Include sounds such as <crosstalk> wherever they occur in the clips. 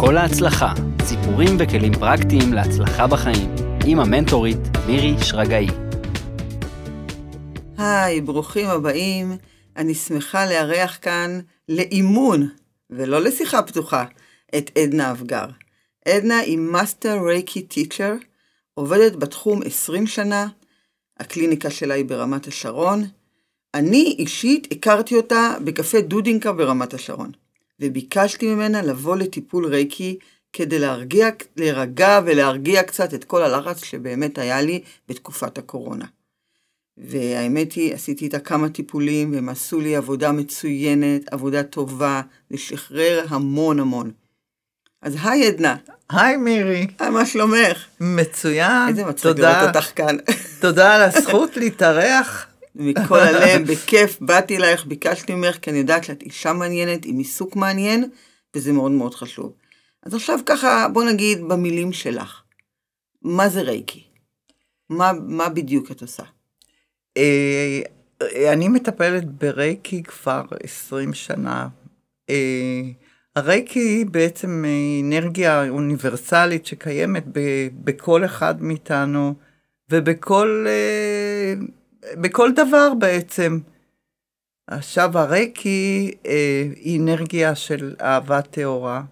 כל ההצלחה, סיפורים וכלים פרקטיים להצלחה בחיים, עם המנטורית מירי שרגאי. היי, ברוכים הבאים. אני שמחה לארח כאן לאימון, ולא לשיחה פתוחה, את עדנה אבגר. עדנה היא master רייקי teacher, עובדת בתחום 20 שנה, הקליניקה שלה היא ברמת השרון. אני אישית הכרתי אותה בקפה דודינקה ברמת השרון, וביקשתי ממנה לבוא לטיפול רייקי כדי להרגיע, להירגע ולהרגיע קצת את כל הלחץ שבאמת היה לי בתקופת הקורונה. והאמת היא, עשיתי איתה כמה טיפולים, והם עשו לי עבודה מצוינת, עבודה טובה, לשחרר המון המון. אז היי עדנה. היי מירי. היי, מה שלומך? מצוין. איזה מצחיק לראות אותך כאן. תודה על הזכות להתארח. מכל הלב, בכיף, באתי אלייך, ביקשתי ממך, כי אני יודעת שאת אישה מעניינת, עם עיסוק מעניין, וזה מאוד מאוד חשוב. אז עכשיו ככה, בוא נגיד במילים שלך, מה זה רייקי? מה, מה בדיוק את עושה? אה, אני מטפלת ברייקי כבר 20 שנה. אה, הרייקי בעצם אנרגיה אוניברסלית שקיימת בכל אחד מאיתנו ובכל אה, בכל דבר בעצם. עכשיו הרייקי היא אנרגיה של אהבה טהורה.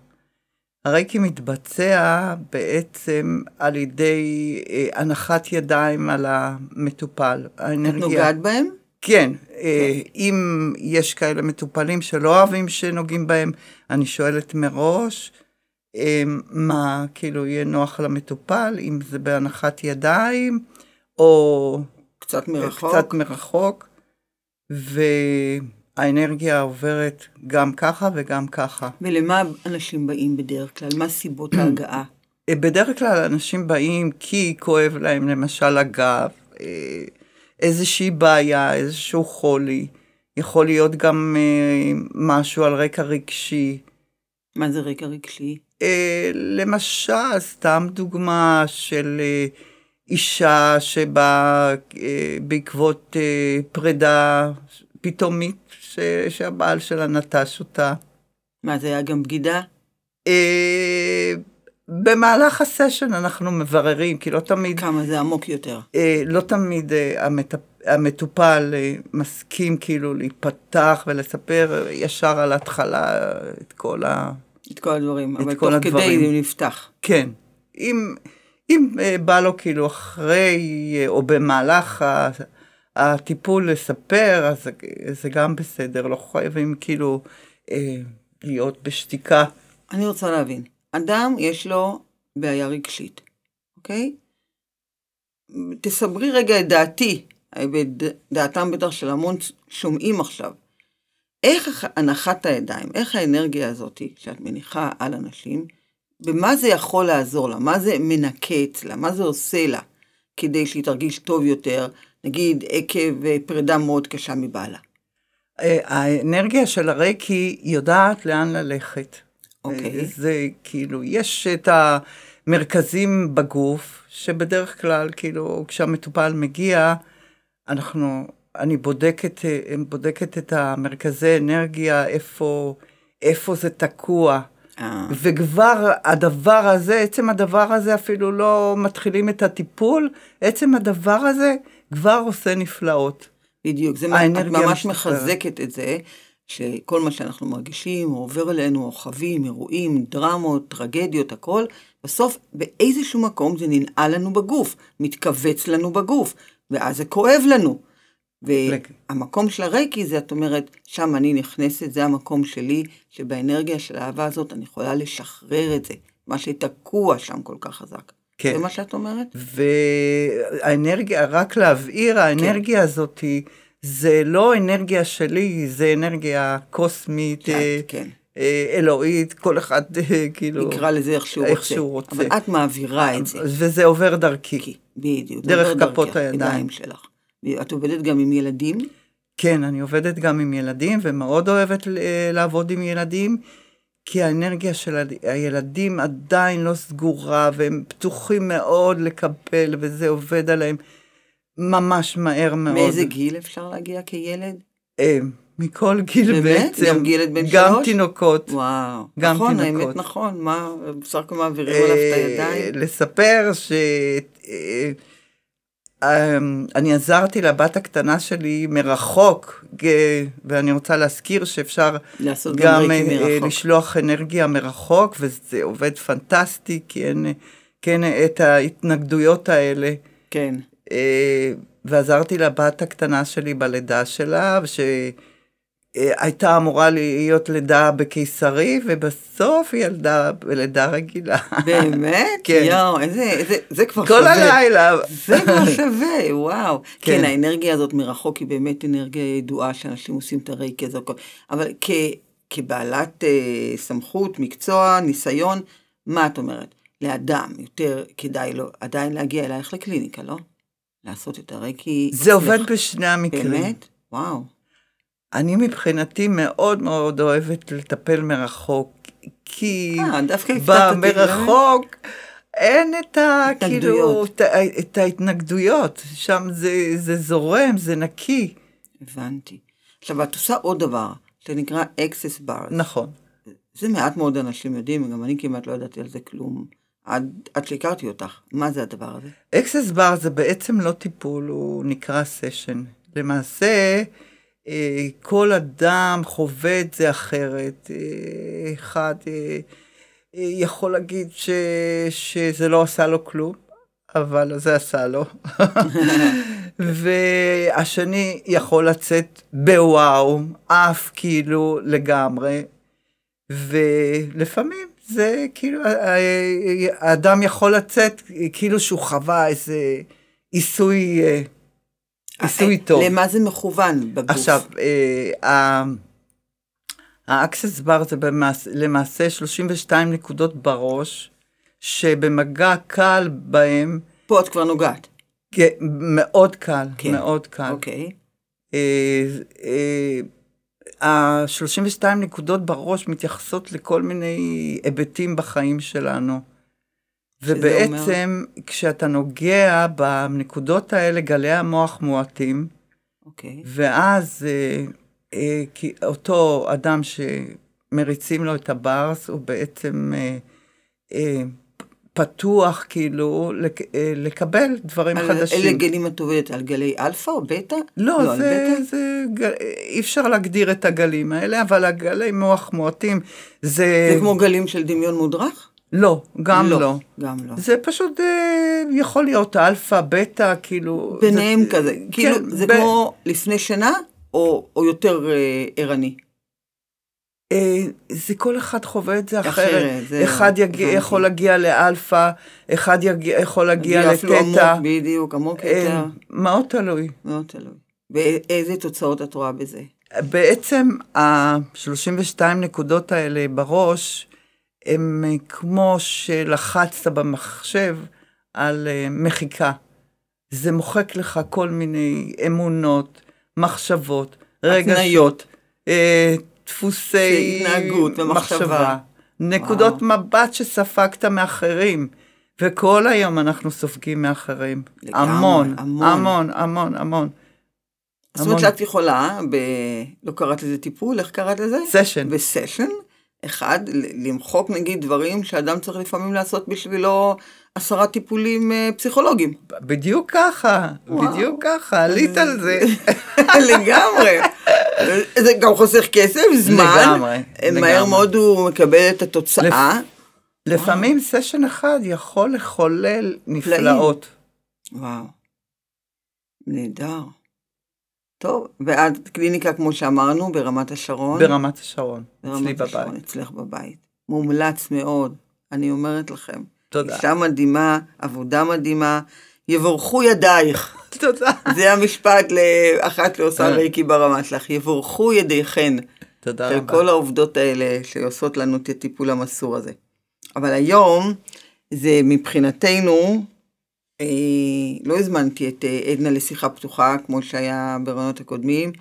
הרייקי מתבצע בעצם על ידי אה, הנחת ידיים על המטופל. האנרגיה... את נוגעת בהם? כן, אה, אם יש כאלה מטופלים שלא אוהבים שנוגעים בהם, אני שואלת מראש אה, מה כאילו יהיה נוח למטופל, אם זה בהנחת ידיים או קצת מרחוק. קצת מרחוק. ו... האנרגיה עוברת גם ככה וגם ככה. ולמה אנשים באים בדרך כלל? מה סיבות <clears throat> ההגעה? בדרך כלל אנשים באים כי כואב להם למשל הגב, אה, איזושהי בעיה, איזשהו חולי. יכול להיות גם אה, משהו על רקע רגשי. מה זה רקע רגשי? אה, למשל, סתם דוגמה של אישה שבאה בעקבות פרידה פתאומית ש... שהבעל שלה נטש אותה. מה, זה היה גם בגידה? אה, במהלך הסשן אנחנו מבררים, כי לא תמיד... כמה זה עמוק יותר. אה, לא תמיד אה, המטפ... המטופל אה, מסכים כאילו להיפתח ולספר ישר על ההתחלה את כל ה... את כל הדברים, את אבל כל תוך הדברים. כדי הוא נפתח. כן. אם, אם אה, בא לו כאילו אחרי אה, או במהלך. הטיפול לספר, אז זה גם בסדר, לא חייבים כאילו אה, להיות בשתיקה. אני רוצה להבין, אדם יש לו בעיה רגשית, אוקיי? תסברי רגע את דעתי, ודעתם בטח של המון שומעים עכשיו. איך הנחת הידיים, איך האנרגיה הזאת שאת מניחה על אנשים, במה זה יכול לעזור לה? מה זה מנקה אצלה? מה זה עושה לה? כדי שהיא תרגיש טוב יותר, נגיד עקב אה, פרידה מאוד קשה מבעלה? אה, האנרגיה של הרייקי יודעת לאן ללכת. אוקיי. Okay. זה כאילו, יש את המרכזים בגוף, שבדרך כלל, כאילו, כשהמטופל מגיע, אנחנו, אני בודקת, אה, בודקת את המרכזי אנרגיה, איפה, איפה זה תקוע. וכבר הדבר הזה, עצם הדבר הזה, אפילו לא מתחילים את הטיפול, עצם הדבר הזה כבר עושה נפלאות. בדיוק, זה את ממש מחזקת את זה, שכל מה שאנחנו מרגישים, או עובר אלינו, או חווים, אירועים, דרמות, טרגדיות, הכל, בסוף באיזשהו מקום זה ננעל לנו בגוף, מתכווץ לנו בגוף, ואז זה כואב לנו. והמקום של הרייקי זה, את אומרת, שם אני נכנסת, זה המקום שלי, שבאנרגיה של האהבה הזאת אני יכולה לשחרר את זה, מה שתקוע שם כל כך חזק. כן. זה מה שאת אומרת? והאנרגיה, רק להבהיר, האנרגיה כן. הזאת היא, זה לא אנרגיה שלי, זה אנרגיה קוסמית. כן, אה, כן. אה, אלוהית, כל אחד אה, כאילו... יקרא לזה איך שהוא, איך רוצה. שהוא רוצה. אבל את מעבירה את זה. וזה עובר דרכי. בדיוק. דרך כפות הידיים. שלך. את עובדת גם עם ילדים? כן, אני עובדת גם עם ילדים, ומאוד אוהבת לעבוד עם ילדים, כי האנרגיה של הילדים עדיין לא סגורה, והם פתוחים מאוד לקבל, וזה עובד עליהם ממש מהר מאוד. מאיזה גיל אפשר להגיע כילד? אה, מכל גיל באמת? בעצם. גם גיל בן גם שלוש? תינוקות. וואו. גם נכון, תינוקות. האמת נכון, מה, בסך הכל מעבירים עליו את אה, הידיים? לספר ש... אה, אני עזרתי לבת הקטנה שלי מרחוק, ואני רוצה להזכיר שאפשר גם אה. לשלוח אנרגיה מרחוק, וזה עובד פנטסטי, כי אין, אין את ההתנגדויות האלה. כן. אה, ועזרתי לבת הקטנה שלי בלידה שלה, שהייתה אמורה להיות לידה בקיסרי, ובסוף היא ילדה בלידה רגילה. באמת? <laughs> כן. יואו, איזה, איזה, זה כבר כל שווה. הלילה. זה כבר שווה, וואו. כן. כן. האנרגיה הזאת מרחוק היא באמת אנרגיה ידועה שאנשים עושים את הרייקי הזה. אבל כ, כבעלת אה, סמכות, מקצוע, ניסיון, מה את אומרת? לאדם יותר כדאי לו עדיין להגיע אלייך לקליניקה, לא? לעשות את הרייקי. זה עובד. בשני המקרים. באמת? וואו. אני מבחינתי מאוד מאוד אוהבת לטפל מרחוק, כי אה, דווקא. במרחוק אין את ה... כאילו. את, ההתנגדויות, שם זה, זה זורם, זה נקי. הבנתי. עכשיו, את עושה עוד דבר, שנקרא access bars. נכון. זה מעט מאוד אנשים יודעים, גם אני כמעט לא ידעתי על זה כלום, עד, עד שהכרתי אותך. מה זה הדבר הזה? אקסס בר זה בעצם לא טיפול, הוא נקרא סשן. למעשה, כל אדם חווה את זה אחרת. אה, אחד אה, אה, יכול להגיד ש, שזה לא עשה לו כלום, אבל זה עשה לו. <laughs> והשני יכול לצאת בוואו, עף כאילו לגמרי, ולפעמים זה כאילו, האדם יכול לצאת כאילו שהוא חווה איזה עיסוי, אה, עיסוי טוב. למה זה מכוון בגוף? עכשיו, אה, ה Access Bar זה למעשה 32 נקודות בראש, שבמגע קל בהם, פה את כבר נוגעת. כן, מאוד קל, כן. מאוד קל. אוקיי. ה-32 נקודות בראש מתייחסות לכל מיני היבטים בחיים שלנו. ובעצם, כשאתה נוגע בנקודות האלה, גלי המוח מואטים, אוקיי. ואז אה, אה, כי אותו אדם שמריצים לו את ה bars, הוא בעצם אה, אה, פתוח כאילו לק, אה, לקבל דברים על חדשים. איזה גלים את עובדת? על גלי אלפא או בטא? לא, על זה, בטא? זה, גל- אי אפשר להגדיר את הגלים האלה, אבל הגלי מוח מואטים זה... זה כמו גלים של דמיון מודרך? לא, גם לא. לא. גם לא. זה פשוט אה, יכול להיות אלפא, בטא, כאילו... ביניהם זה, כזה. כאילו, זה ב- כמו לפני שינה, או, או יותר אה, ערני? אה, זה כל אחד חווה את זה אחרת. אחרת, זהו, אחד יגיע. יכול להגיע לאלפא, אחד יגיע, יכול להגיע זה לתטא. עמוק, בדיוק, עמוק אה, יותר. מאוד תלוי. מאוד תלוי. ואיזה תוצאות את רואה בזה? בעצם ה-32 נקודות האלה בראש, הם אה, כמו שלחצת במחשב על אה, מחיקה. זה מוחק לך כל מיני אמונות, מחשבות, רגשות. אה, דפוסי התנהגות ומחשבה. נקודות מבט שספגת מאחרים. וכל היום אנחנו סופגים מאחרים. לגמרי, המון, המון. המון, המון, המון. זאת אומרת. שאת יכולה, ב... לא קראת לזה טיפול, איך קראת לזה? סשן. בסשן, אחד, למחוק נגיד דברים שאדם צריך לפעמים לעשות בשבילו עשרה טיפולים אה, פסיכולוגיים. בדיוק ככה, וואו. בדיוק ככה, עלית על זה. <laughs> לגמרי. זה גם חוסך כסף, זמן. לגמרי, מהר לגמרי. מאוד הוא מקבל את התוצאה. לפעמים סשן אחד יכול לחולל נפלאות. וואו. נהדר. טוב, ואת קליניקה, כמו שאמרנו, ברמת השרון. ברמת השרון, ברמת אצלי בבית. השרון, אצלך בבית. מומלץ מאוד, אני אומרת לכם. תודה. אישה מדהימה, עבודה מדהימה, יבורכו ידייך. <laughs> תודה. זה המשפט לאחת לעושה אה. רייקי ברמה שלך, יבורכו ידיכן. תודה של רבה. כל העובדות האלה שעושות לנו את הטיפול המסור הזה. אבל היום, זה מבחינתנו, לא הזמנתי את אה, עדנה לשיחה פתוחה, כמו שהיה ברעיונות הקודמים,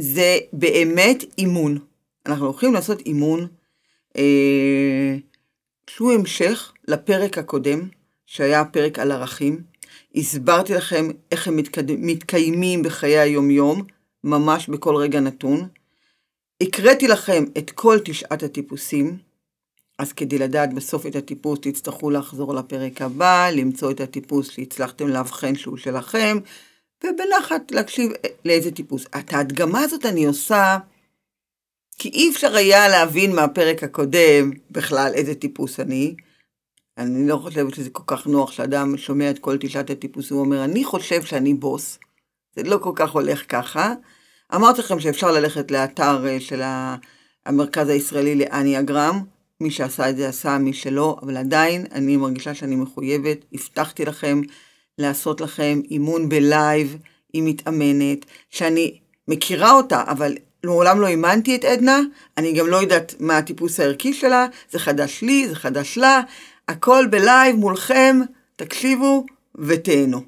זה באמת אימון. אנחנו הולכים לעשות אימון, אה, שהוא המשך לפרק הקודם, שהיה הפרק על ערכים. הסברתי לכם איך הם מתקד... מתקיימים בחיי היומיום, ממש בכל רגע נתון. הקראתי לכם את כל תשעת הטיפוסים, אז כדי לדעת בסוף את הטיפוס תצטרכו לחזור לפרק הבא, למצוא את הטיפוס שהצלחתם לאבחן שהוא שלכם, ובנחת להקשיב לאיזה טיפוס. את ההדגמה הזאת אני עושה כי אי אפשר היה להבין מהפרק הקודם בכלל איזה טיפוס אני. אני לא חושבת שזה כל כך נוח שאדם שומע את כל תשעת הטיפוסים, הוא אומר, אני חושב שאני בוס. זה לא כל כך הולך ככה. אמרתי לכם שאפשר ללכת לאתר אה, של המרכז הישראלי לאניאגרם, מי שעשה את זה עשה, מי שלא, אבל עדיין אני מרגישה שאני מחויבת, הבטחתי לכם לעשות לכם אימון ב live עם מתאמנת, שאני מכירה אותה, אבל מעולם לא אימנתי את עדנה, אני גם לא יודעת מה הטיפוס הערכי שלה, זה חדש לי, זה חדש לה, הכל ב live מולכם, תקשיבו ותהנו.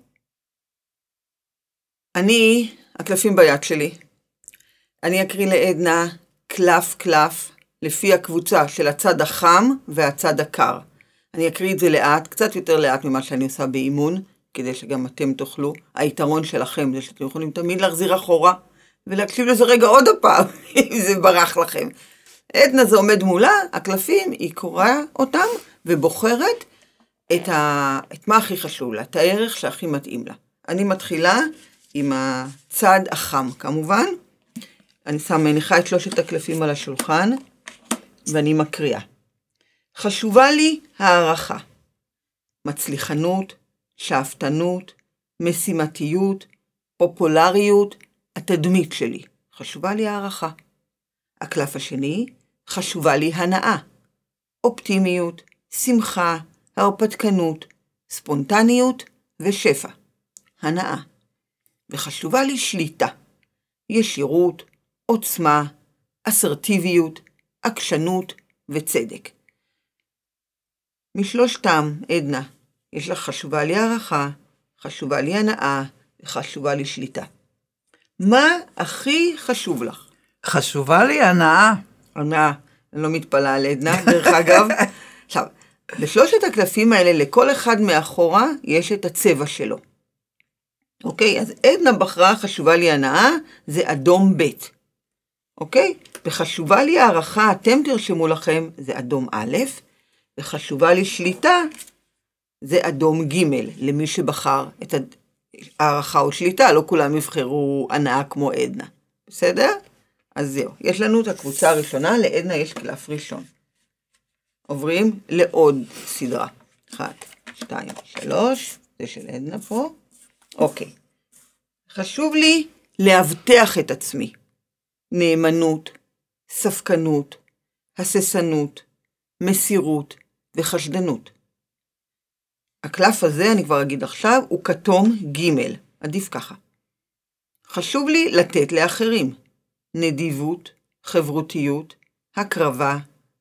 אני, הקלפים ביד שלי. אני אקריא לעדנה קלף קלף לפי הקבוצה של הצד החם והצד הקר. אני אקריא את זה לאט, קצת יותר לאט ממה שאני עושה באימון, כדי שגם אתם תוכלו. היתרון שלכם זה שאתם יכולים תמיד להחזיר אחורה ולהקשיב לזה רגע עוד הפעם, <laughs> אם זה ברח לכם. עדנה זה עומד מולה, הקלפים, היא קוראה אותם ובוחרת את, ה... את מה הכי חשוב לה, את הערך שהכי מתאים לה. אני מתחילה עם הצד החם כמובן. אני שם, מניחה את שלושת הקלפים על השולחן, ואני מקריאה. חשובה לי הערכה, מצליחנות, שאפתנות, משימתיות, פופולריות, התדמית שלי. חשובה לי הערכה. הקלף השני, חשובה לי הנאה, אופטימיות, שמחה, הרפתקנות, ספונטניות ושפע. הנאה. וחשובה לי שליטה, ישירות, עוצמה, אסרטיביות, עקשנות וצדק. משלושתם, עדנה, יש לך חשובה לי הערכה, חשובה לי הנאה וחשובה לי שליטה. מה הכי חשוב לך? חשובה לי הנאה. הנאה, אני לא מתפלאה על עדנה, דרך אגב. <laughs> עכשיו, בשלושת הקלפים האלה, לכל אחד מאחורה יש את הצבע שלו. אוקיי? אז עדנה בחרה, חשובה לי הנאה, זה אדום ב'. אוקיי? וחשובה לי הערכה, אתם תרשמו לכם, זה אדום א', וחשובה לי שליטה, זה אדום ג', למי שבחר את הערכה או שליטה, לא כולם יבחרו הנאה כמו עדנה. בסדר? אז זהו, יש לנו את הקבוצה הראשונה, לעדנה יש קלף ראשון. עוברים לעוד סדרה. אחת, שתיים, שלוש, זה של עדנה פה. אוקיי. חשוב לי לאבטח את עצמי. נאמנות, ספקנות, הססנות, מסירות וחשדנות. הקלף הזה, אני כבר אגיד עכשיו, הוא כתום ג', עדיף ככה. חשוב לי לתת לאחרים נדיבות, חברותיות, הקרבה,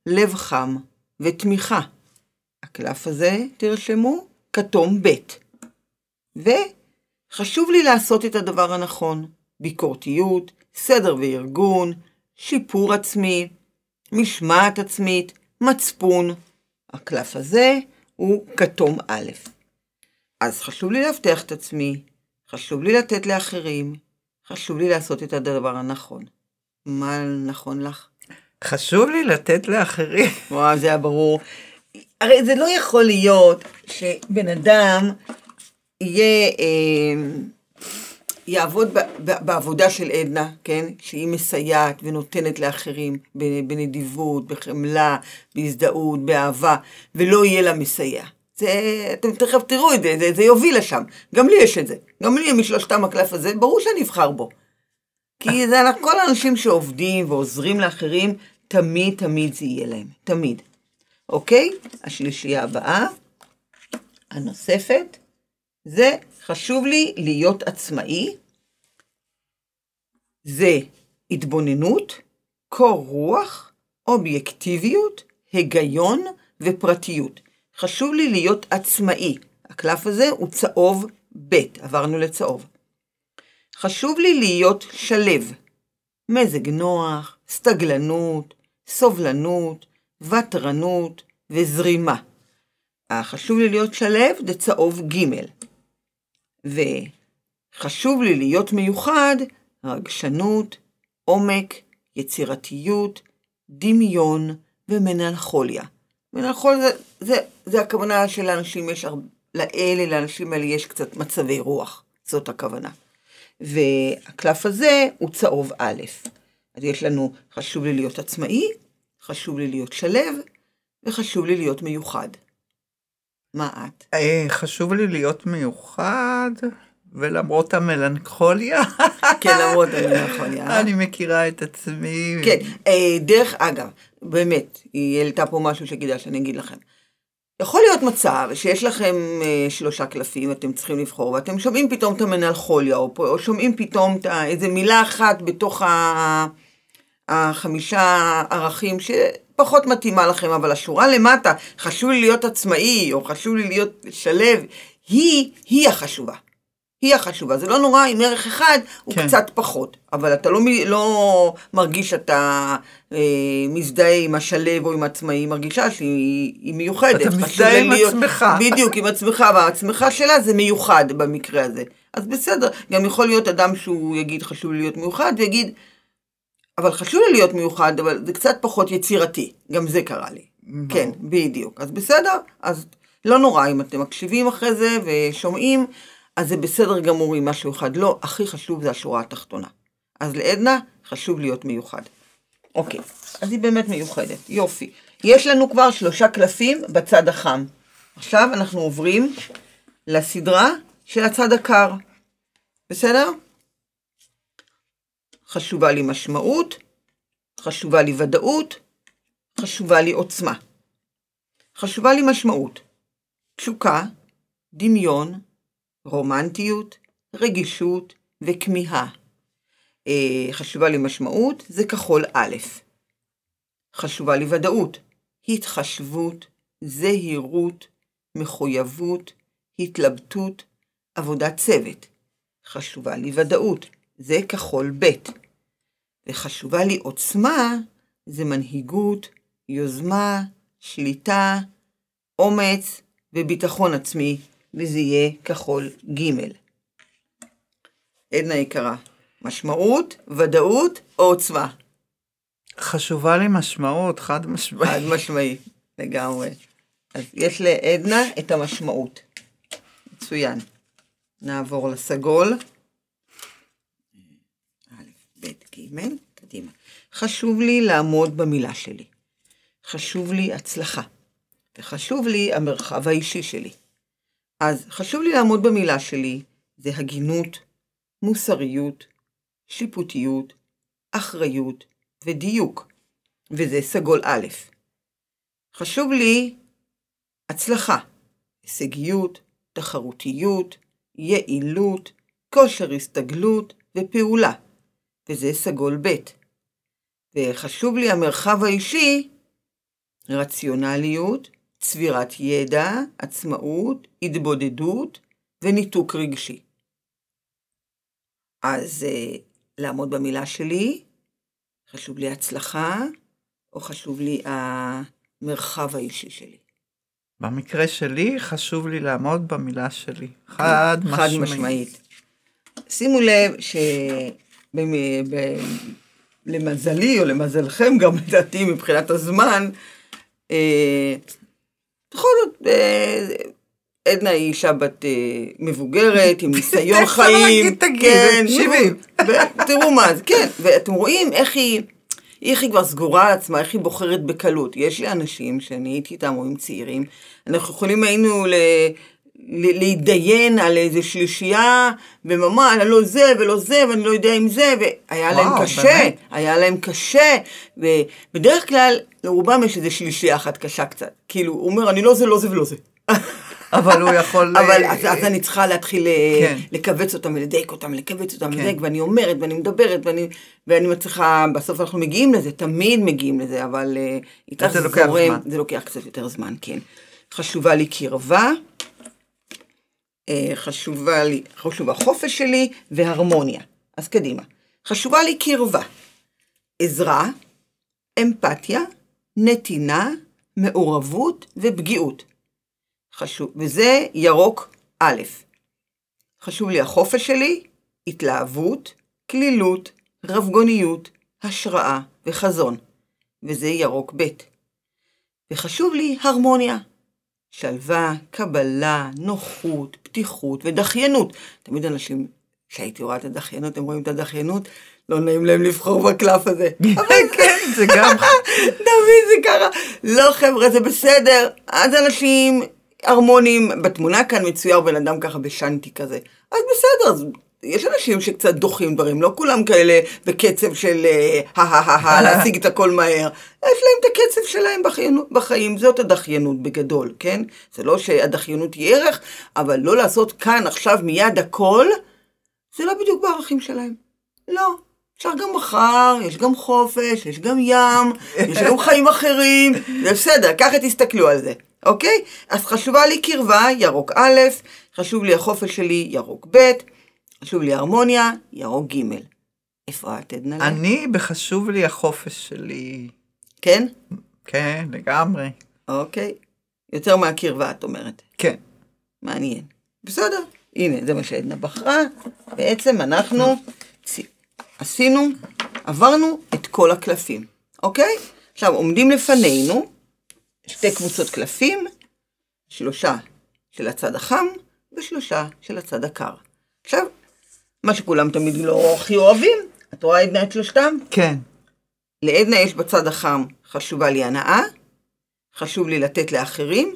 לב חם ותמיכה. הקלף הזה, תרשמו, כתום ב'. וחשוב לי לעשות את הדבר הנכון, ביקורתיות, סדר וארגון, שיפור עצמי, משמעת עצמית, מצפון. הקלף הזה הוא כתום א'. אז חשוב לי להבטיח את עצמי, חשוב לי לתת לאחרים, חשוב לי לעשות את הדבר הנכון. מה נכון לך? חשוב לי לתת לאחרים. <laughs> וואו, זה היה ברור. הרי זה לא יכול להיות שבן אדם יהיה... אה, יעבוד בעבודה של עדנה, כן? שהיא מסייעת ונותנת לאחרים בנדיבות, בחמלה, בהזדהות, באהבה, ולא יהיה לה מסייע. זה, אתם תכף תראו את זה, זה, זה יוביל לשם. גם לי יש את זה. גם לי משלושתם הקלף הזה, ברור שאני אבחר בו. כי זה כל האנשים שעובדים ועוזרים לאחרים, תמיד תמיד זה יהיה להם. תמיד. אוקיי? השלישייה הבאה, הנוספת. זה חשוב לי להיות עצמאי, זה התבוננות, קור רוח, אובייקטיביות, היגיון ופרטיות. חשוב לי להיות עצמאי. הקלף הזה הוא צהוב ב', עברנו לצהוב. חשוב לי להיות שלב. מזג נוח, סטגלנות, סובלנות, ותרנות וזרימה. חשוב לי להיות שלב זה צהוב ג'. וחשוב לי להיות מיוחד, רגשנות, עומק, יצירתיות, דמיון ומנלכוליה. מנלכוליה זה, זה, זה הכוונה של האנשים, יש הרבה, לאלה, לאנשים האלה יש קצת מצבי רוח, זאת הכוונה. והקלף הזה הוא צהוב א'. אז יש לנו, חשוב לי להיות עצמאי, חשוב לי להיות שלב, וחשוב לי להיות מיוחד. מה את? אה, חשוב לי להיות מיוחד, ולמרות המלנכוליה, <laughs> כן, למרות המלנכוליה. אני מכירה את עצמי. כן, אה, דרך אגב, באמת, היא העלתה פה משהו שכדאי שאני אגיד לכם. יכול להיות מצב שיש לכם אה, שלושה קלפים, אתם צריכים לבחור, ואתם שומעים פתאום את המנלכוליה, או, או שומעים פתאום את איזה מילה אחת בתוך ה, החמישה ערכים שפחות מתאימה לכם, אבל השורה למטה, חשוב לי להיות עצמאי, או חשוב לי להיות שלב, היא, היא החשובה. היא החשובה. זה לא נורא אם ערך אחד הוא כן. קצת פחות, אבל אתה לא, לא מרגיש שאתה אה, מזדהה עם השלב או עם עצמאי, היא מרגישה שהיא מיוחדת. אתה מזדהה עם להיות, עצמך. בדיוק, עם עצמך, והעצמך שלה זה מיוחד במקרה הזה. אז בסדר, גם יכול להיות אדם שהוא יגיד חשוב להיות מיוחד, ויגיד, אבל חשוב לי להיות מיוחד, אבל זה קצת פחות יצירתי. גם זה קרה לי. כן, בדיוק. אז בסדר, אז לא נורא אם אתם מקשיבים אחרי זה ושומעים. אז זה בסדר גמור עם משהו אחד. לא, הכי חשוב זה השורה התחתונה. אז לעדנה חשוב להיות מיוחד. אוקיי, אז היא באמת מיוחדת, יופי. יש לנו כבר שלושה קלפים בצד החם. עכשיו אנחנו עוברים לסדרה של הצד הקר. בסדר? חשובה לי משמעות, חשובה לי ודאות, חשובה לי עוצמה. חשובה לי משמעות. תשוקה, דמיון, רומנטיות, רגישות וכמיהה. אה, חשובה לי משמעות, זה כחול א'. חשובה לי ודאות, התחשבות, זהירות, מחויבות, התלבטות, עבודת צוות. חשובה לי ודאות, זה כחול ב'. וחשובה לי עוצמה, זה מנהיגות, יוזמה, שליטה, אומץ וביטחון עצמי, וזה יהיה כחול ג'. עדנה יקרה, משמעות, ודאות או עוצמה? חשובה לי משמעות, חד משמעי. חד משמעי, לגמרי. אז יש לעדנה את המשמעות. מצוין. נעבור לסגול. א', ב', ג', קדימה. חשוב לי לעמוד במילה שלי. חשוב לי הצלחה. וחשוב לי המרחב האישי שלי. אז חשוב לי לעמוד במילה שלי, זה הגינות, מוסריות, שיפוטיות, אחריות ודיוק, וזה סגול א'. חשוב לי הצלחה, הישגיות, תחרותיות, יעילות, כושר הסתגלות ופעולה, וזה סגול ב'. וחשוב לי המרחב האישי, רציונליות, צבירת ידע, עצמאות, התבודדות וניתוק רגשי. אז uh, לעמוד במילה שלי, חשוב לי הצלחה, או חשוב לי המרחב האישי שלי. במקרה שלי, חשוב לי לעמוד במילה שלי. חד משמעית. חד משמעית. שימו לב שלמזלי, או למזלכם גם <laughs> לדעתי מבחינת הזמן, אה, בכל זאת, אה, עדנה היא אישה בת אה, מבוגרת, עם <laughs> ניסיון חיים. כן, 70. תראו מה זה, כן, ואתם רואים איך היא, איך היא כבר סגורה על עצמה, איך היא בוחרת בקלות. יש לי אנשים שאני הייתי איתם, או עם צעירים, אנחנו יכולים היינו ל... להתדיין על איזה שלישייה, וממש, לא זה ולא זה, ואני לא יודע אם זה, והיה וואו, להם קשה, באמת? היה להם קשה, ובדרך כלל לרובם יש איזה שלישייה אחת קשה קצת. כאילו, הוא אומר, אני לא זה, לא זה ולא זה. אבל הוא יכול... <laughs> אבל אז, אז אני צריכה להתחיל אה, כן. לכווץ אותם ולדייק אותם, לכווץ אותם, כן. ולדייק, ואני אומרת, ואני מדברת, ואני, ואני מצליחה, בסוף אנחנו מגיעים לזה, תמיד מגיעים לזה, אבל אה, איתך זה זורם. זה לוקח קצת יותר זמן, כן. חשובה לי קרבה, אה, חשובה לי, חשוב החופש שלי והרמוניה. אז קדימה. חשובה לי קרבה, עזרה, אמפתיה, נתינה, מעורבות ופגיעות. חשוב, וזה ירוק א'. חשוב לי החופש שלי, התלהבות, כלילות, רבגוניות, השראה וחזון, וזה ירוק ב'. וחשוב לי הרמוניה. שלווה, קבלה, נוחות, פתיחות ודחיינות. תמיד אנשים, כשהייתי רואה את הדחיינות, הם רואים את הדחיינות, לא נעים להם לבחור בקלף הזה. <laughs> כן, זה גם... <laughs> דוד, זה ככה. לא, חבר'ה, זה בסדר. אז אנשים הרמוניים, בתמונה כאן מצויר בן אדם ככה בשנטי כזה. אז בסדר, אז יש אנשים שקצת דוחים דברים, לא כולם כאלה בקצב של הא להשיג את הכל מהר. יש להם את הקצב שלהם בחיינות, בחיים, זאת הדחיינות בגדול, כן? זה לא שהדחיינות היא ערך, אבל לא לעשות כאן עכשיו מיד הכל, זה לא בדיוק בערכים שלהם. לא. אפשר גם מחר, יש גם חופש, יש גם ים, יש גם חיים אחרים, זה בסדר, ככה תסתכלו על זה, אוקיי? אז חשובה לי קרבה, ירוק א', חשוב לי החופש שלי, ירוק ב', חשוב לי הרמוניה, ירוק ג'. איפה את, עדנה? אני, בחשוב לי החופש שלי. כן? כן, לגמרי. אוקיי. יותר מהקרבה, את אומרת. כן. מעניין. בסדר. הנה, זה מה שעדנה בחרה. בעצם אנחנו עשינו, עברנו את כל הקלפים, אוקיי? עכשיו, עומדים לפנינו שתי קבוצות קלפים, שלושה של הצד החם ושלושה של הצד הקר. מה שכולם תמיד לא הכי אוהבים, את רואה עדנה את שלושתם? כן. לעדנה יש בצד החם, חשובה לי הנאה, חשוב לי לתת לאחרים,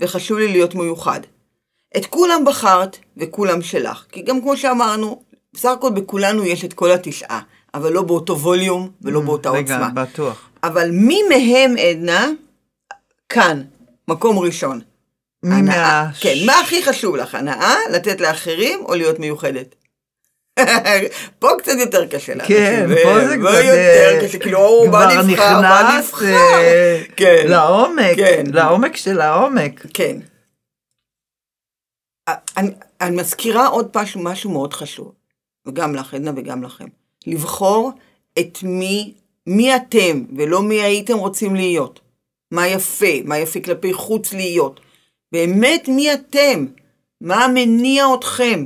וחשוב לי להיות מיוחד. את כולם בחרת, וכולם שלך. כי גם כמו שאמרנו, בסך הכל בכולנו יש את כל התשעה, אבל לא באותו ווליום ולא באותה רגע, עוצמה. רגע, בטוח. אבל מי מהם, עדנה, כאן, מקום ראשון? הנאה. כן, מה הכי חשוב לך, הנאה, לתת לאחרים או להיות מיוחדת? <laughs> פה קצת יותר קשה לאנשים. כן, פה זה פה קצת... יותר קשה, כאילו, הוא כבר בא נבחר, בא נכנס, נבחר. אה, כן. לעומק, כן. לעומק של העומק. כן. אני, אני מזכירה עוד משהו, משהו מאוד חשוב, וגם לך, עדנה, וגם לכם. לבחור את מי, מי אתם, ולא מי הייתם רוצים להיות. מה יפה, מה יפה כלפי חוץ להיות. באמת מי אתם, מה מניע אתכם,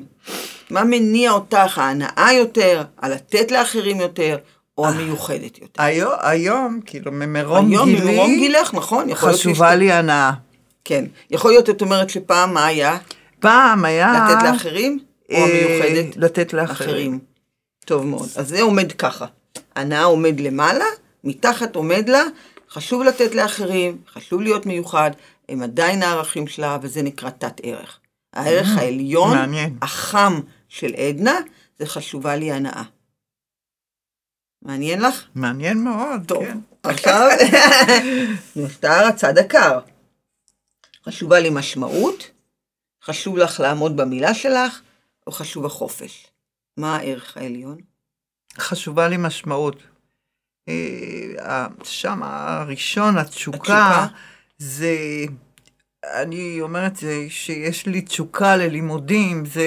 מה מניע אותך, ההנאה יותר, הלתת לאחרים יותר, או המיוחדת יותר. היום, היום, כאילו, ממרום היום גילי, ממרום גילך, נכון, יכול חשובה לי הנאה. כן. יכול להיות, את אומרת שפעם מה היה? פעם היה... לתת לאחרים, או אה, המיוחדת? לתת לאחרים. אחרים. טוב מאוד. אז זה עומד ככה. הנאה עומד למעלה, מתחת עומד לה, חשוב לתת לאחרים, חשוב להיות מיוחד, הם עדיין הערכים שלה, וזה נקרא תת ערך. הערך העליון, אה, מעניין. החם של עדנה, זה חשובה לי הנאה. מעניין לך? מעניין מאוד, טוב. כן. עכשיו, <laughs> נותר הצד הקר. חשובה לי משמעות, חשוב לך לעמוד במילה שלך, או חשוב החופש? מה הערך העליון? חשובה לי משמעות. אה, שם הראשון, התשוקה, התשוקה. זה, אני אומרת זה שיש לי תשוקה ללימודים, זה,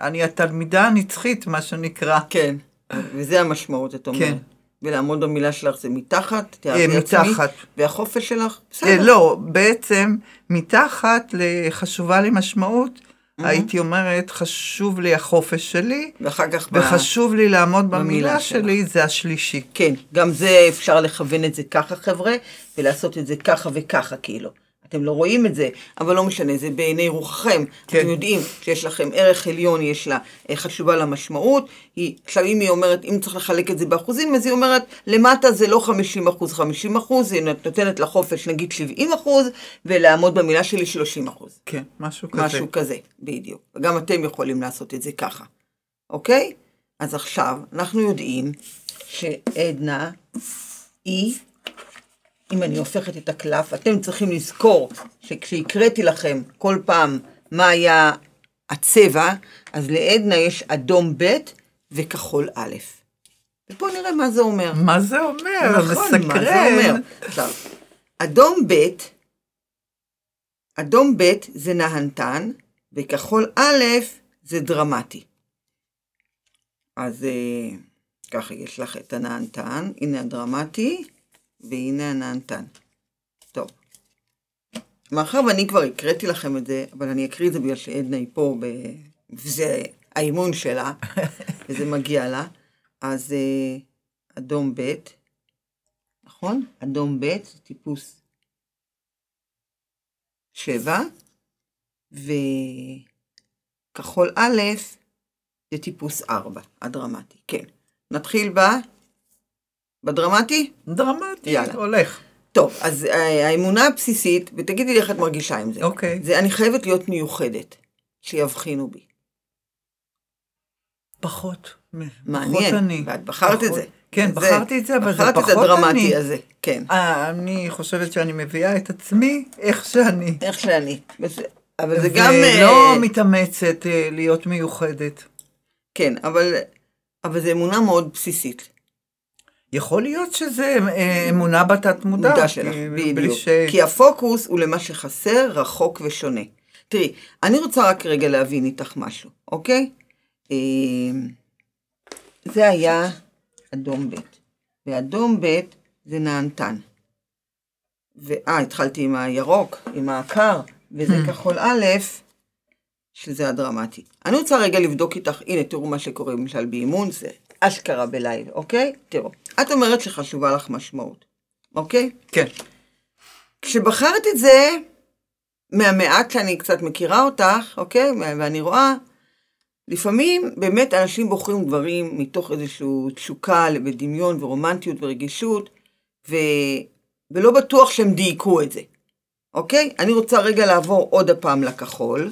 אני התלמידה הנצחית, מה שנקרא. כן. וזה המשמעות, את אומרת. כן. ולעמוד במילה שלך זה מתחת, אה, תיארתי עצמי, מתחת. והחופש שלך? אה, בסדר. לא, בעצם מתחת לחשובה לי משמעות, הייתי אומרת, חשוב לי החופש שלי, ואחר כך... ב- וחשוב לי לעמוד במילה שלך. שלי, זה השלישי. כן, גם זה אפשר לכוון את זה ככה, חבר'ה, ולעשות את זה ככה וככה, כאילו. אתם לא רואים את זה, אבל לא משנה, זה בעיני רוחכם. כן. אתם יודעים שיש לכם ערך עליון, יש לה אה, חשובה לה משמעות. היא, עכשיו, אם היא אומרת, אם צריך לחלק את זה באחוזים, אז היא אומרת, למטה זה לא 50 אחוז, 50 אחוז, היא נותנת לחופש נגיד 70 אחוז, ולעמוד במילה שלי 30 אחוז. כן, משהו כזה. משהו כזה, בדיוק. וגם אתם יכולים לעשות את זה ככה, אוקיי? אז עכשיו, אנחנו יודעים שעדנה היא, אם אני הופכת את הקלף, אתם צריכים לזכור שכשהקראתי לכם כל פעם מה היה הצבע, אז לעדנה יש אדום ב' וכחול א'. ופה נראה מה זה אומר. מה זה אומר? נכון, מה זה מסקרן. אומר? עכשיו, אדום ב', אדום ב' זה נהנתן, וכחול א' זה דרמטי. אז אה, ככה יש לך את הנהנתן, הנה הדרמטי, והנה הנהנתן. טוב. מאחר ואני כבר הקראתי לכם את זה, אבל אני אקריא את זה בגלל שעדנה היא פה, ב... וזה האימון שלה, <laughs> וזה מגיע לה, אז אה, אדום ב', נכון? אדום ב' זה טיפוס 7, וכחול א' זה טיפוס 4, הדרמטי, כן. נתחיל ב... בדרמטי? דרמטי, יאללה. הולך. טוב, אז אה, האמונה הבסיסית, ותגידי לי איך את מרגישה עם זה. אוקיי. זה אני חייבת להיות מיוחדת, שיבחינו בי. פחות. פחות מעניין, אני. ואת בחרת את פחות. זה. כן, זה- בחרתי את זה, אבל זה בחרת את פחות הדרמטי אני. הזה, כן. אה, אני חושבת שאני מביאה את עצמי איך שאני. איך שאני. אבל זה גם... ולא אה, מתאמצת אה, להיות מיוחדת. כן, אבל, אבל זו אמונה מאוד בסיסית. יכול להיות שזה אה, אמונה בתת מודע. מודע שלך, בדיוק. ש... כי הפוקוס הוא למה שחסר, רחוק ושונה. תראי, אני רוצה רק רגע להבין איתך משהו, אוקיי? אה, זה היה אדום ב', ואדום ב' זה נענתן. ואה, התחלתי עם הירוק, עם העקר, וזה כחול א', שזה הדרמטי. אני רוצה רגע לבדוק איתך, הנה, תראו מה שקורה למשל באימון, זה אשכרה בלייב, אוקיי? תראו, את אומרת שחשובה לך משמעות, אוקיי? כן. כשבחרת את זה, מהמעט שאני קצת מכירה אותך, אוקיי? ואני רואה, לפעמים באמת אנשים בוחרים דברים מתוך איזושהי תשוקה ודמיון ורומנטיות ורגישות, ו... ולא בטוח שהם דייקו את זה, אוקיי? אני רוצה רגע לעבור עוד הפעם לכחול,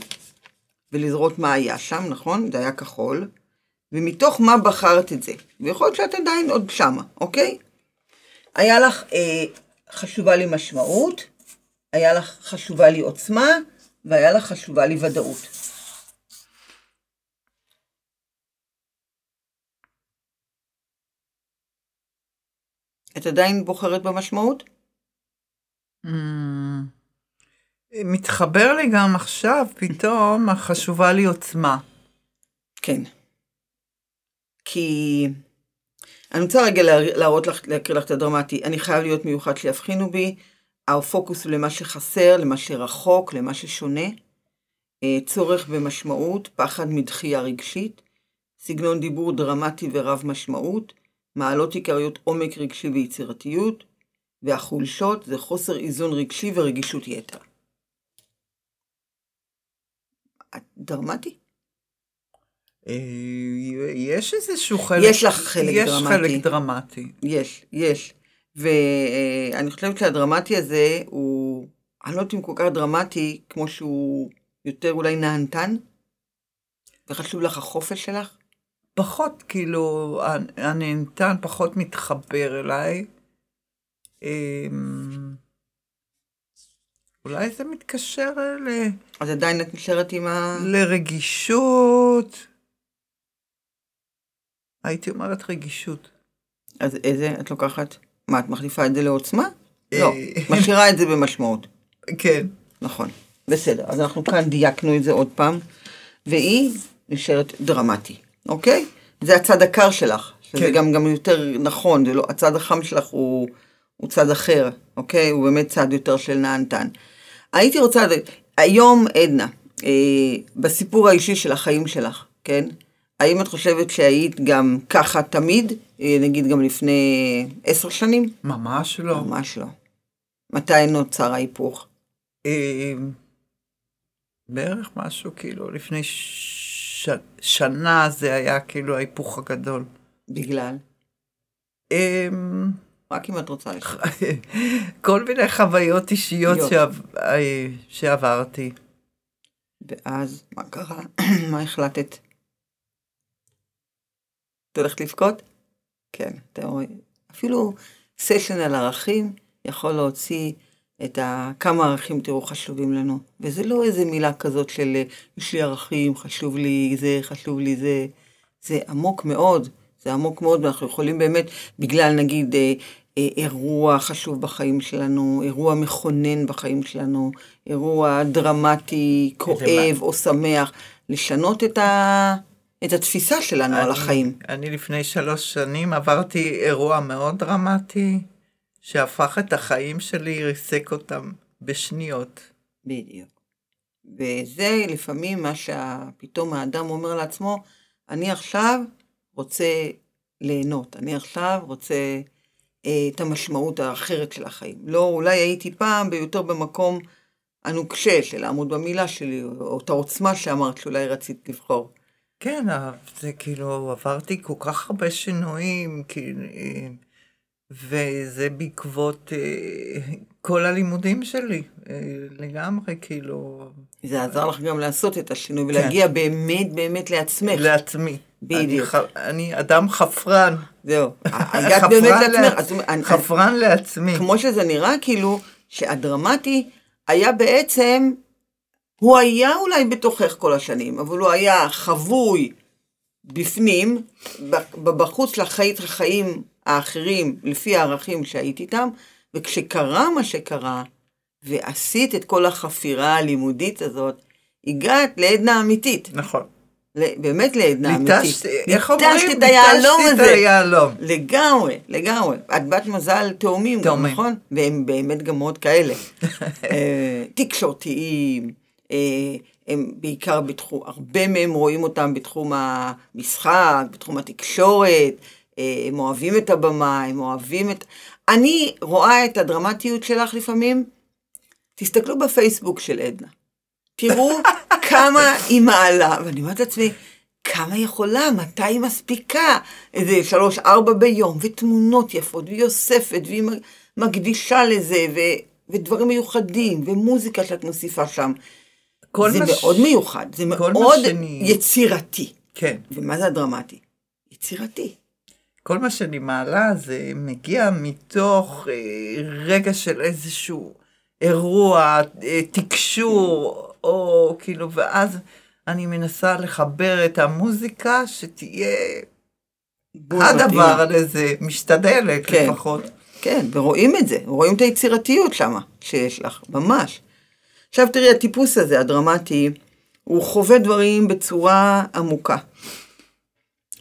ולזרות מה היה שם, נכון? זה היה כחול, ומתוך מה בחרת את זה. ויכול להיות שאת עדיין עוד שמה, אוקיי? היה לך אה, חשובה לי משמעות, היה לך חשובה לי עוצמה, והיה לך חשובה לי ודאות. את עדיין בוחרת במשמעות? Mm. מתחבר לי גם עכשיו, פתאום, חשובה לי עוצמה. כן. כי... אני רוצה רגע לה- להראות לך, להקריא לך את הדרמטי. אני חייב להיות מיוחד שיבחינו בי. הפוקוס הוא למה שחסר, למה שרחוק, למה ששונה. אה, צורך במשמעות, פחד מדחייה רגשית. סגנון דיבור דרמטי ורב משמעות. מעלות עיקריות עומק רגשי ויצירתיות. והחולשות זה חוסר איזון רגשי ורגישות יתר. דרמטי? אה, יש איזשהו חלק... יש לך חלק יש דרמטי. חלק דרמטי. יש, יש. ואני חושבת שהדרמטי הזה הוא, אני לא יודעת אם כל כך דרמטי, כמו שהוא יותר אולי נהנתן, וחשוב לך החופש שלך. פחות, כאילו, הנהנתן פחות מתחבר אליי. אמ, אולי זה מתקשר ל... אז עדיין את נשארת עם ה... לרגישות. הייתי אומרת רגישות. אז איזה את לוקחת? מה, את מחליפה את זה לעוצמה? לא, אה. משאירה את זה במשמעות. כן. נכון. בסדר, אז אנחנו כאן דייקנו את זה עוד פעם, והיא נשארת דרמטי, אוקיי? זה הצד הקר שלך, שזה כן. גם, גם יותר נכון, זה לא, הצד החם שלך הוא, הוא צד אחר, אוקיי? הוא באמת צד יותר של נענתן. הייתי רוצה, היום עדנה, אה, בסיפור האישי של החיים שלך, כן? האם את חושבת שהיית גם ככה תמיד, אה, נגיד גם לפני עשר שנים? ממש לא. ממש לא. מתי נוצר ההיפוך? אמ, בערך משהו כאילו לפני ש... שנה זה היה כאילו ההיפוך הגדול. בגלל? אמ, רק אם את רוצה לשאול. <laughs> כל מיני חוויות אישיות אישיות. שעב... אה, שעברתי. ואז, מה קרה? <clears throat> מה החלטת? את הולכת לבכות? כן, אתה רואה. אפילו סשן על ערכים יכול להוציא את ה... כמה ערכים תראו חשובים לנו. וזה לא איזה מילה כזאת של יש לי ערכים, חשוב לי זה, חשוב לי זה. זה עמוק מאוד, זה עמוק מאוד, ואנחנו יכולים באמת, בגלל נגיד אה, אה, אירוע חשוב בחיים שלנו, אירוע מכונן בחיים שלנו, אירוע דרמטי, כואב או שמח, לשנות את, ה... את התפיסה שלנו על אני- החיים. אני לפני שלוש שנים עברתי אירוע מאוד דרמטי, שהפך את החיים שלי, ריסק אותם בשניות. בדיוק. וזה לפעמים מה שפתאום האדם אומר לעצמו, אני עכשיו רוצה ליהנות. אני עכשיו רוצה אה, את המשמעות האחרת של החיים. לא, אולי הייתי פעם יותר במקום הנוקשה של לעמוד במילה שלי, או את העוצמה שאמרת שאולי רצית לבחור. כן, זה כאילו, עברתי כל כך הרבה שינויים, כאילו, וזה בעקבות אה, כל הלימודים שלי, אה, לגמרי, כאילו... זה עזר לך גם לעשות את השינוי ולהגיע כן. באמת באמת לעצמך. לעצמי. בדיוק. אני, אני אדם חפרן. זהו. <laughs> הגעת באמת לעצמך. לעצ... חפרן לעצמי. כמו שזה נראה, כאילו, שהדרמטי היה בעצם, הוא היה אולי בתוכך כל השנים, אבל הוא היה חבוי בפנים, בחוץ לחיים, לחיים האחרים, לפי הערכים שהיית איתם, וכשקרה מה שקרה, ועשית את כל החפירה הלימודית הזאת, הגעת לעדנה אמיתית. נכון. באמת לעדנה אמיתית. איך אומרים? ניטשת את היהלום הזה. ניטשתי את היהלום. לגמרי, לגמרי. את בת מזל תאומים גם, נכון? והם באמת גם מאוד כאלה. <laughs> אה, תקשורתיים, הם בעיקר בתחום, הרבה מהם רואים אותם בתחום המשחק, בתחום התקשורת, אה, הם אוהבים את הבמה, הם אוהבים את... אני רואה את הדרמטיות שלך לפעמים, תסתכלו בפייסבוק של עדנה. תראו <laughs> כמה היא מעלה, ואני אומרת לעצמי, כמה יכולה, מתי היא מספיקה, איזה שלוש, ארבע ביום, ותמונות יפות, והיא אוספת, והיא מקדישה לזה, ו, ודברים מיוחדים, ומוזיקה שאת מוסיפה שם. זה מש... מאוד מיוחד, זה מאוד שאני... יצירתי. כן. ומה זה הדרמטי? יצירתי. כל מה שאני מעלה זה מגיע מתוך אה, רגע של איזשהו אירוע, אה, תקשור, או כאילו, ואז אני מנסה לחבר את המוזיקה שתהיה הדבר הזה, משתדלת כן, לפחות. כן, ורואים את זה, רואים את היצירתיות שם שיש לך, ממש. עכשיו תראי, הטיפוס הזה, הדרמטי, הוא חווה דברים בצורה עמוקה.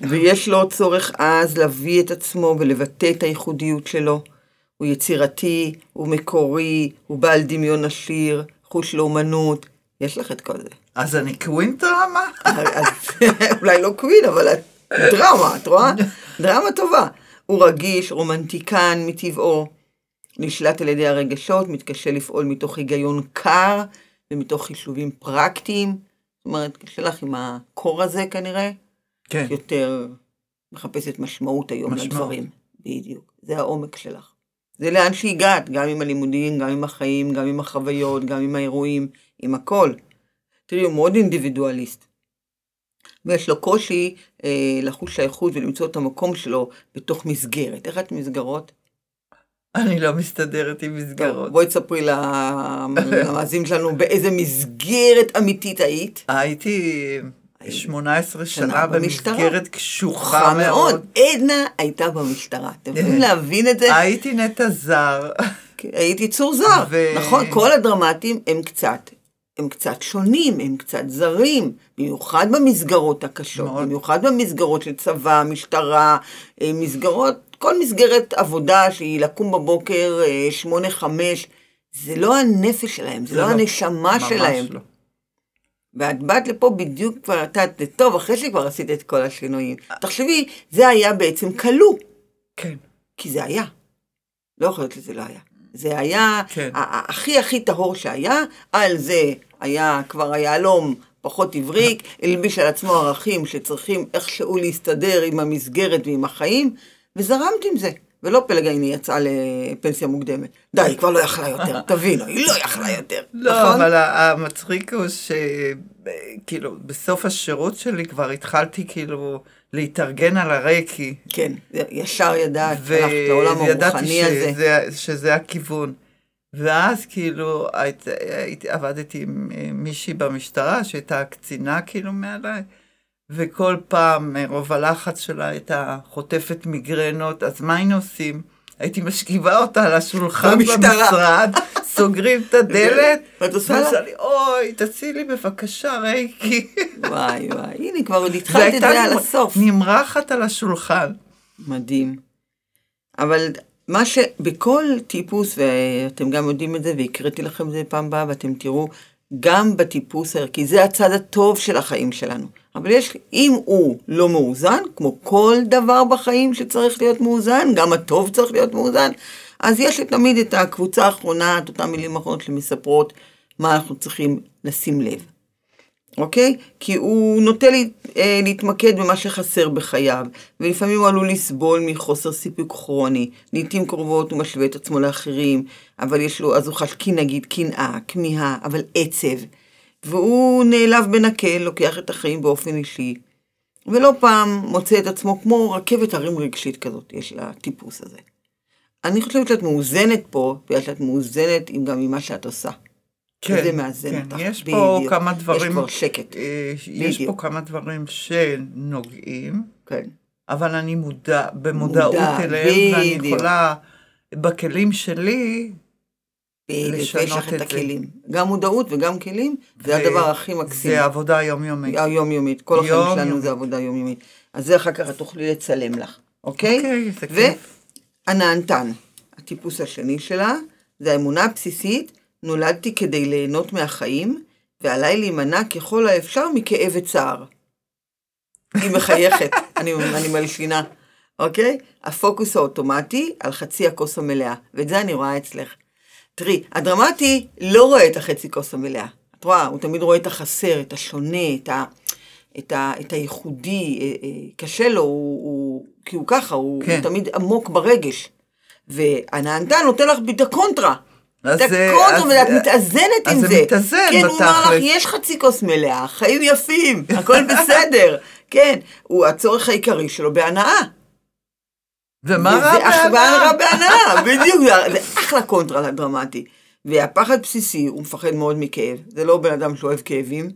ויש לו צורך אז להביא את עצמו ולבטא את הייחודיות שלו. הוא יצירתי, הוא מקורי, הוא בעל דמיון עשיר, חוש לאומנות, יש לך את כל זה. אז אני queen דרמה? <laughs> אולי לא queen, אבל את דרמה, את רואה? דרמה טובה. הוא רגיש, רומנטיקן מטבעו, נשלט על ידי הרגשות, מתקשה לפעול מתוך היגיון קר ומתוך חישובים פרקטיים. זאת אומרת, קשה לך עם הקור הזה כנראה. כן. יותר מחפשת משמעות היום משמעות. לדברים. בדיוק. זה העומק שלך. זה לאן שהגעת, גם עם הלימודים, גם עם החיים, גם עם החוויות, גם עם האירועים, עם הכל. תראי, הוא מאוד אינדיבידואליסט. ויש לו קושי אה, לחוש שייכות ולמצוא את המקום שלו בתוך מסגרת. איך את מסגרות? אני לא מסתדרת עם מסגרות. בואי תספרי למאזינים שלנו באיזה מסגרת אמיתית היית. הייתי 18 שנה במסגרת קשוחה מאוד. עדנה הייתה במשטרה, אתם יכולים להבין את זה? הייתי נטע זר. הייתי צור זר, נכון, כל הדרמטים הם קצת, הם קצת שונים, הם קצת זרים, במיוחד במסגרות הקשות, במיוחד במסגרות של צבא, משטרה, אה, מסגרות, כל מסגרת עבודה שהיא לקום בבוקר, אה, שמונה, חמש, זה לא הנפש שלהם, זה לא, לא הנשמה שלהם. ממש לא. ואת באת לפה בדיוק כבר, את יודעת, טוב, אחרי שכבר עשית את כל השינויים. תחשבי, זה היה בעצם כלוא. כן. כי זה היה. לא יכול להיות שזה לא היה. זה היה כן. הכי הכי טהור שהיה, על זה היה כבר היהלום פחות הבריק, <laughs> הלביש על עצמו ערכים שצריכים איכשהו להסתדר עם המסגרת ועם החיים, וזרמת עם זה. ולא פלג הנה יצאה לפנסיה מוקדמת. די, היא כבר לא יכלה יותר, <laughs> תבינו, היא לא יכלה יותר, לא, נכון? אבל המצחיק הוא שכאילו, בסוף השירות שלי כבר התחלתי כאילו להתארגן על הרקי. כן, ישר ידעת, הלכת לעולם הרוחני הזה. וידעתי שזה הכיוון. ואז כאילו היית, היית, עבדתי עם מישהי במשטרה שהייתה קצינה כאילו מעליי. וכל פעם מרוב הלחץ שלה הייתה חוטפת מיגרנות, אז מה היינו עושים? הייתי משכיבה אותה על השולחן במשרד, סוגרים את הדלת, <laughs> ואת עושה לי, אוי, תצילי בבקשה, רייקי. <laughs> וואי וואי, הנה כבר עוד התחלת את זה על הסוף. נמרחת על השולחן. מדהים. אבל מה שבכל טיפוס, ואתם גם יודעים את זה, והקראתי לכם את זה פעם הבאה, ואתם תראו, גם בטיפוס הערכי, זה הצד הטוב של החיים שלנו. אבל יש, אם הוא לא מאוזן, כמו כל דבר בחיים שצריך להיות מאוזן, גם הטוב צריך להיות מאוזן, אז יש לי תמיד את הקבוצה האחרונה, את אותן מילים האחרונות שמספרות מה אנחנו צריכים לשים לב. אוקיי? כי הוא נוטה לי, אה, להתמקד במה שחסר בחייו, ולפעמים הוא עלול לסבול מחוסר סיפוק כרוני. לעיתים קרובות הוא משווה את עצמו לאחרים, אבל יש לו, אז הוא חש, נגיד, קנאה, כמיהה, אבל עצב. והוא נעלב בנקל, לוקח את החיים באופן אישי, ולא פעם מוצא את עצמו כמו רכבת הרים רגשית כזאת, יש לטיפוס הזה. אני חושבת שאת מאוזנת פה, בגלל שאת מאוזנת גם ממה שאת עושה. כן, זה מאזן כן, אותך, יש פה בדיוק. כמה דברים, יש כבר שקט, אה, יש פה בדיוק. כמה דברים שנוגעים, כן. אבל אני מודע, במודעות מודע, אליהם, ואני בדיוק. יכולה, בכלים שלי, בדיוק, יש לך את את זה. הכלים. גם מודעות וגם כלים, זה הדבר הכי מקסים. זה עבודה יומיומית. היומיומית, כל החיים שלנו יומיומית. זה עבודה יומיומית. אז זה אחר כך את תוכלי לצלם לך, אוקיי? אוקיי, זה כיף. והנענתן, הטיפוס השני שלה, זה האמונה הבסיסית, נולדתי כדי ליהנות מהחיים, ועליי להימנע ככל האפשר מכאב וצער. היא מחייכת, <laughs> אני, אני מלשינה, אוקיי? הפוקוס האוטומטי על חצי הכוס המלאה, ואת זה אני רואה אצלך. תראי, הדרמטי לא רואה את החצי כוס המלאה. את רואה, הוא תמיד רואה את החסר, את השונה, את, ה, את, ה, את הייחודי. אה, אה, קשה לו, הוא, הוא, כי הוא ככה, הוא, כן. הוא תמיד עמוק ברגש. והנהנתן נותן לך את הקונטרה. אז את הקונטרה, אז- ואת מתאזנת אז עם זה זה. מתאזן כן, הוא אומר לך, בתכלס. יש חצי כוס מלאה, חיים יפים, הכל בסדר. <laughs> כן, הוא הצורך העיקרי שלו בהנאה. ומה וזה רע אח- בהנאה? רע בהנאה, <laughs> בדיוק, זה- אחלה קונטרה לדרמטי. והפחד בסיסי, הוא מפחד מאוד מכאב. זה לא בן אדם שאוהב כאבים.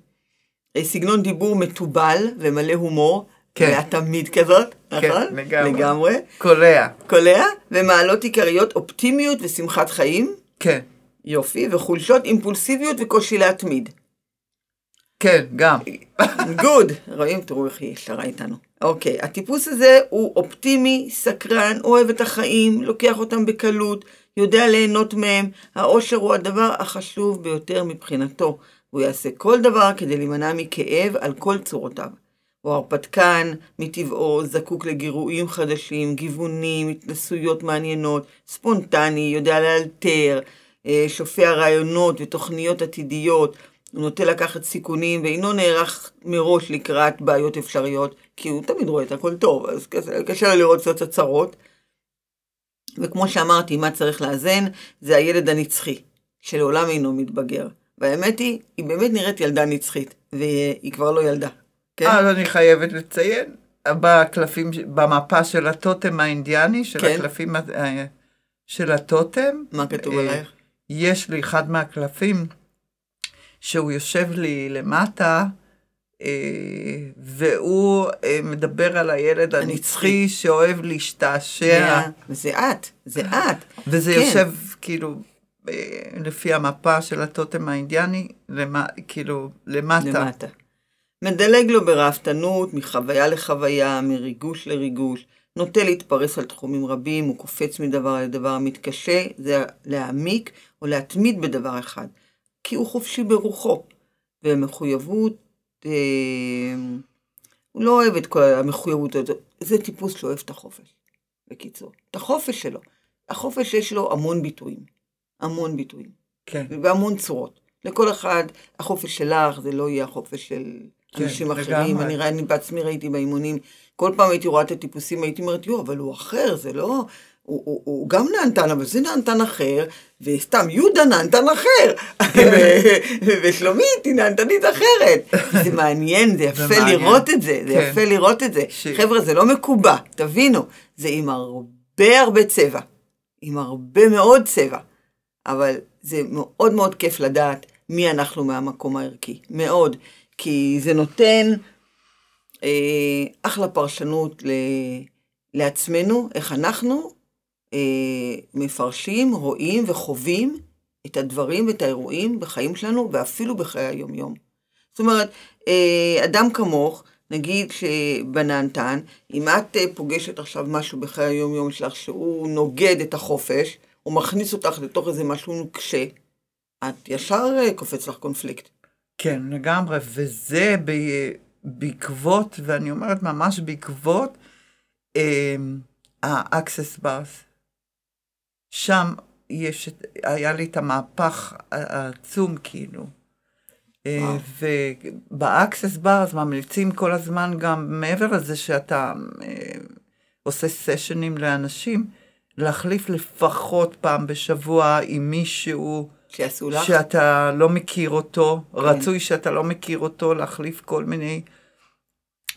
אה, סגנון דיבור מתובל ומלא הומור. כן. ואת תמיד כזאת, כן, נכון? לגמרי. לגמרי. קולע. קולע, ומעלות עיקריות אופטימיות ושמחת חיים. כן, יופי, וחולשות אימפולסיביות וקושי להתמיד. כן, גם. גוד. רואים? תראו איך היא ישרה איתנו. אוקיי, הטיפוס הזה הוא אופטימי, סקרן, אוהב את החיים, לוקח אותם בקלות, יודע ליהנות מהם. האושר הוא הדבר החשוב ביותר מבחינתו. הוא יעשה כל דבר כדי להימנע מכאב על כל צורותיו. הוא הרפתקן, מטבעו, זקוק לגירויים חדשים, גיוונים, התנסויות מעניינות, ספונטני, יודע לאלתר, אה, שופע רעיונות ותוכניות עתידיות. הוא נוטה לקחת סיכונים ואינו נערך מראש לקראת בעיות אפשריות, כי הוא תמיד רואה את הכל טוב, אז קשה, לו לראות קצת הצהרות. וכמו שאמרתי, מה צריך לאזן, זה הילד הנצחי, שלעולם אינו מתבגר. והאמת היא, היא באמת נראית ילדה נצחית, והיא כבר לא ילדה. כן? אז אני חייבת לציין, בקלפים, במפה של הטוטם האינדיאני, של כן. הקלפים אה, של הטוטם, מה כתוב אה, עלייך? יש לי אחד מהקלפים, שהוא יושב לי למטה, אה, והוא אה, מדבר על הילד הנצחי שאוהב להשתעשע, זה את, זה את. וזה כן. יושב כאילו אה, לפי המפה של הטוטם האינדיאני, כאילו למטה. למטה. מדלג לו ברהבתנות, מחוויה לחוויה, מריגוש לריגוש, נוטה להתפרס על תחומים רבים, הוא קופץ מדבר לדבר, מתקשה זה להעמיק או להתמיד בדבר אחד, כי הוא חופשי ברוחו. ומחויבות, אה, הוא לא אוהב את כל המחויבות הזאת, זה טיפוס שאוהב את החופש, בקיצור. את החופש שלו. החופש יש לו המון ביטויים, המון ביטויים. כן, בהמון צורות. לכל אחד, החופש שלך זה לא יהיה החופש של כן, אנשים אחרים. אני, אני בעצמי ראיתי באימונים, כל פעם הייתי רואה את הטיפוסים, הייתי אומרת, יו, אבל הוא אחר, זה לא... הוא, הוא, הוא גם נענתן, אבל זה נענתן אחר, וסתם יהודה נענתן אחר, ו- <laughs> ושלומית היא נענתנית אחרת. זה מעניין, זה יפה מעניין. לראות את זה, זה כן. יפה לראות את זה. חבר'ה, זה לא מקובע, תבינו, זה עם הרבה הרבה צבע, עם הרבה מאוד צבע. אבל זה מאוד מאוד כיף לדעת מי אנחנו מהמקום הערכי, מאוד, כי זה נותן אה, אחלה פרשנות ל, לעצמנו, איך אנחנו מפרשים, רואים וחווים את הדברים ואת האירועים בחיים שלנו, ואפילו בחיי היום-יום. זאת אומרת, אה, אדם כמוך, נגיד שבנענתן, אם את אה, פוגשת עכשיו משהו בחיי היום-יום שלך שהוא נוגד את החופש, הוא מכניס אותך לתוך איזה משהו נוקשה, את ישר אה, קופץ לך קונפליקט. כן, לגמרי, וזה ב... בעקבות, ואני אומרת ממש בעקבות, אה, ה-access bars. שם יש, היה לי את המהפך העצום כאילו. אה, וב-access bars ממליצים כל הזמן גם מעבר לזה שאתה אה, עושה סשנים לאנשים, להחליף לפחות פעם בשבוע עם מישהו לך? שאתה לא מכיר אותו, כן. רצוי שאתה לא מכיר אותו, להחליף כל מיני...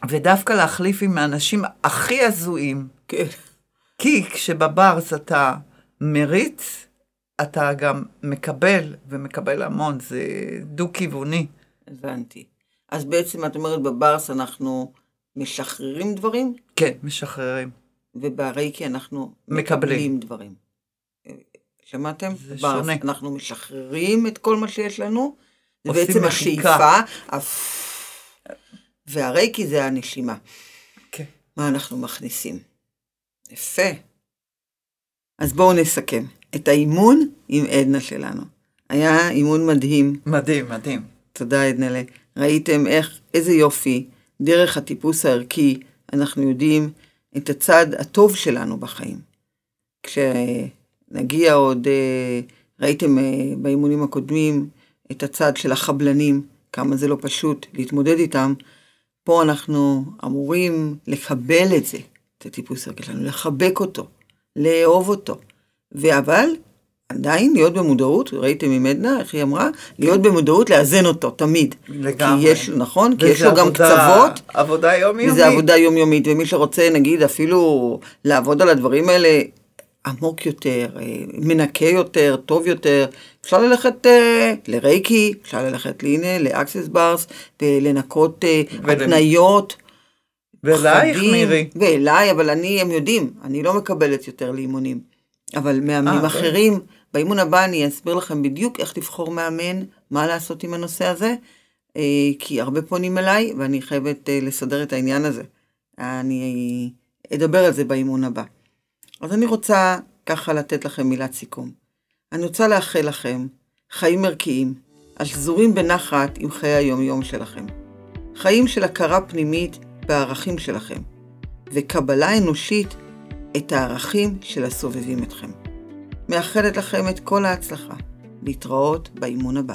ודווקא להחליף עם האנשים הכי הזויים. כן. כי כשבברס אתה מריץ, אתה גם מקבל, ומקבל המון, זה דו-כיווני. הבנתי. אז בעצם את אומרת בברס אנחנו משחררים דברים? כן, משחררים. וברייקי אנחנו מקבלים. מקבלים דברים. שמעתם? זה ברס, שונה. אנחנו משחררים את כל מה שיש לנו, זה בעצם מחיקה. השאיפה. והרייקי זה הנשימה. כן. מה אנחנו מכניסים. יפה. אז בואו נסכם. את האימון עם עדנה שלנו. היה אימון מדהים. מדהים, מדהים. תודה עדנלה. ראיתם איך, איזה יופי, דרך הטיפוס הערכי, אנחנו יודעים את הצד הטוב שלנו בחיים. כשנגיע עוד, אה, ראיתם אה, באימונים הקודמים את הצד של החבלנים, כמה זה לא פשוט להתמודד איתם. פה אנחנו אמורים לקבל את זה, את הטיפוס הערכי שלנו, לחבק אותו, לאהוב אותו. אבל עדיין להיות במודעות, ראיתם עם עדנה, איך היא אמרה? להיות במודעות, לאזן אותו, תמיד. לגמרי. כי יש, נכון? כי יש לו גם עבודה- קצוות, עבודה יומיומית. וזה עבודה יומיומית, ומי שרוצה, נגיד, אפילו לעבוד על הדברים האלה עמוק יותר, אה, מנקה יותר, טוב יותר, אפשר ללכת אה, לרייקי, אפשר ללכת להנה, לאקסס ברס, ולנקות אה, התניות. ואלייך, מירי. ואליי, אבל אני, הם יודעים, אני לא מקבלת יותר לאימונים. אבל מאמנים אה, אחרים, באימון הבא אני אסביר לכם בדיוק איך לבחור מאמן, מה לעשות עם הנושא הזה, אה, כי הרבה פונים אליי, ואני חייבת אה, לסדר את העניין הזה. אני אדבר על זה באימון הבא. אז אני רוצה ככה לתת לכם מילת סיכום. אני רוצה לאחל לכם חיים ערכיים, השזורים בנחת עם חיי היום-יום שלכם. חיים של הכרה פנימית בערכים שלכם, וקבלה אנושית את הערכים של הסובבים אתכם. מאחלת לכם את כל ההצלחה. להתראות באימון הבא.